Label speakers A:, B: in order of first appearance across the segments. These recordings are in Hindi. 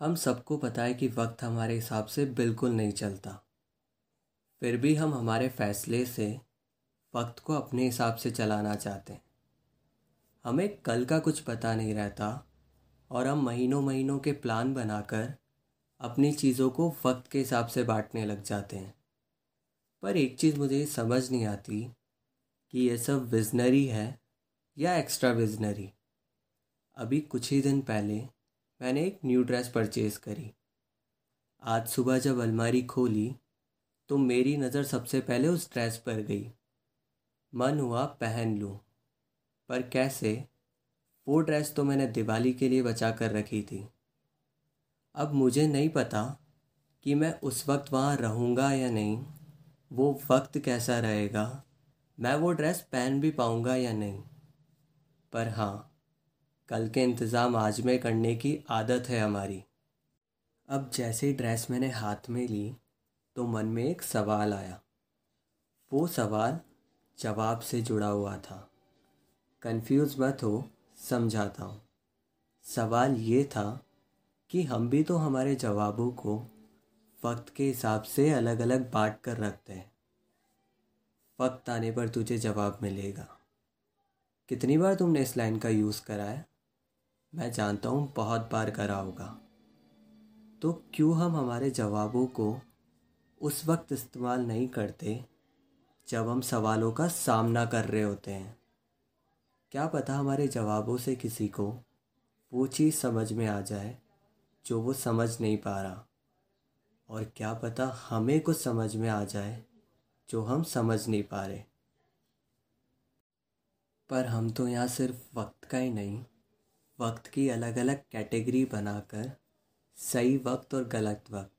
A: हम सबको पता है कि वक्त हमारे हिसाब से बिल्कुल नहीं चलता। फिर भी हम हमारे फैसले से, वक्त को अपने हिसाब से चलाना चाहते हैं। हमें कल का कुछ पता नहीं रहता और हम महीनों महीनों के प्लान बनाकर अपनी चीज़ों को वक्त के हिसाब से बांटने लग जाते हैं। पर एक चीज़ मुझे समझ नहीं आती कि यह सब विजनरी है या एक्स्ट्रा विजनरी अभी कुछ ही दिन पहले मैंने एक न्यू ड्रेस परचेज़ करी। आज सुबह जब अलमारी खोली तो मेरी नज़र सबसे पहले उस ड्रेस पर गई। मन हुआ पहन लूँ, पर कैसे? वो ड्रेस तो मैंने दिवाली के लिए बचा कर रखी थी। अब मुझे नहीं पता कि मैं उस वक्त वहाँ रहूँगा या नहीं, वो वक्त कैसा रहेगा, मैं वो ड्रेस पहन भी पाऊँगा या नहीं। पर हाँ कल के इंतज़ाम आज में करने की आदत है हमारी। अब जैसे ड्रेस मैंने हाथ में ली तो मन में एक सवाल आया। वो सवाल जवाब से जुड़ा हुआ था। कंफ्यूज मत हो, समझाता हूँ। सवाल ये था कि हम भी तो हमारे जवाबों को वक्त के हिसाब से अलग अलग बांट कर रखते हैं। वक्त आने पर तुझे जवाब मिलेगा। कितनी बार तुमने इस लाइन का यूज़ करा है? मैं जानता हूँ बहुत बार करा होगा। तो क्यों हम हमारे जवाबों को उस वक्त इस्तेमाल नहीं करते, जब हम सवालों का सामना कर रहे होते हैं? क्या पता हमारे जवाबों से किसी को वो चीज़ समझ में आ जाए, जो वो समझ नहीं पा रहा? और क्या पता हमें कुछ समझ में आ जाए, जो हम समझ नहीं पा रहे? पर हम तो यहाँ सिर्फ़ वक्त का ही नहीं वक्त की अलग अलग कैटेगरी बनाकर सही वक्त और गलत वक्त,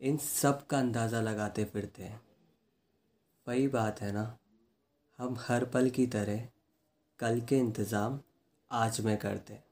A: इन सब का अंदाज़ा लगाते फिरते हैं। वही बात है ना, हम हर पल की तरह कल के इंतज़ाम आज में करते हैं।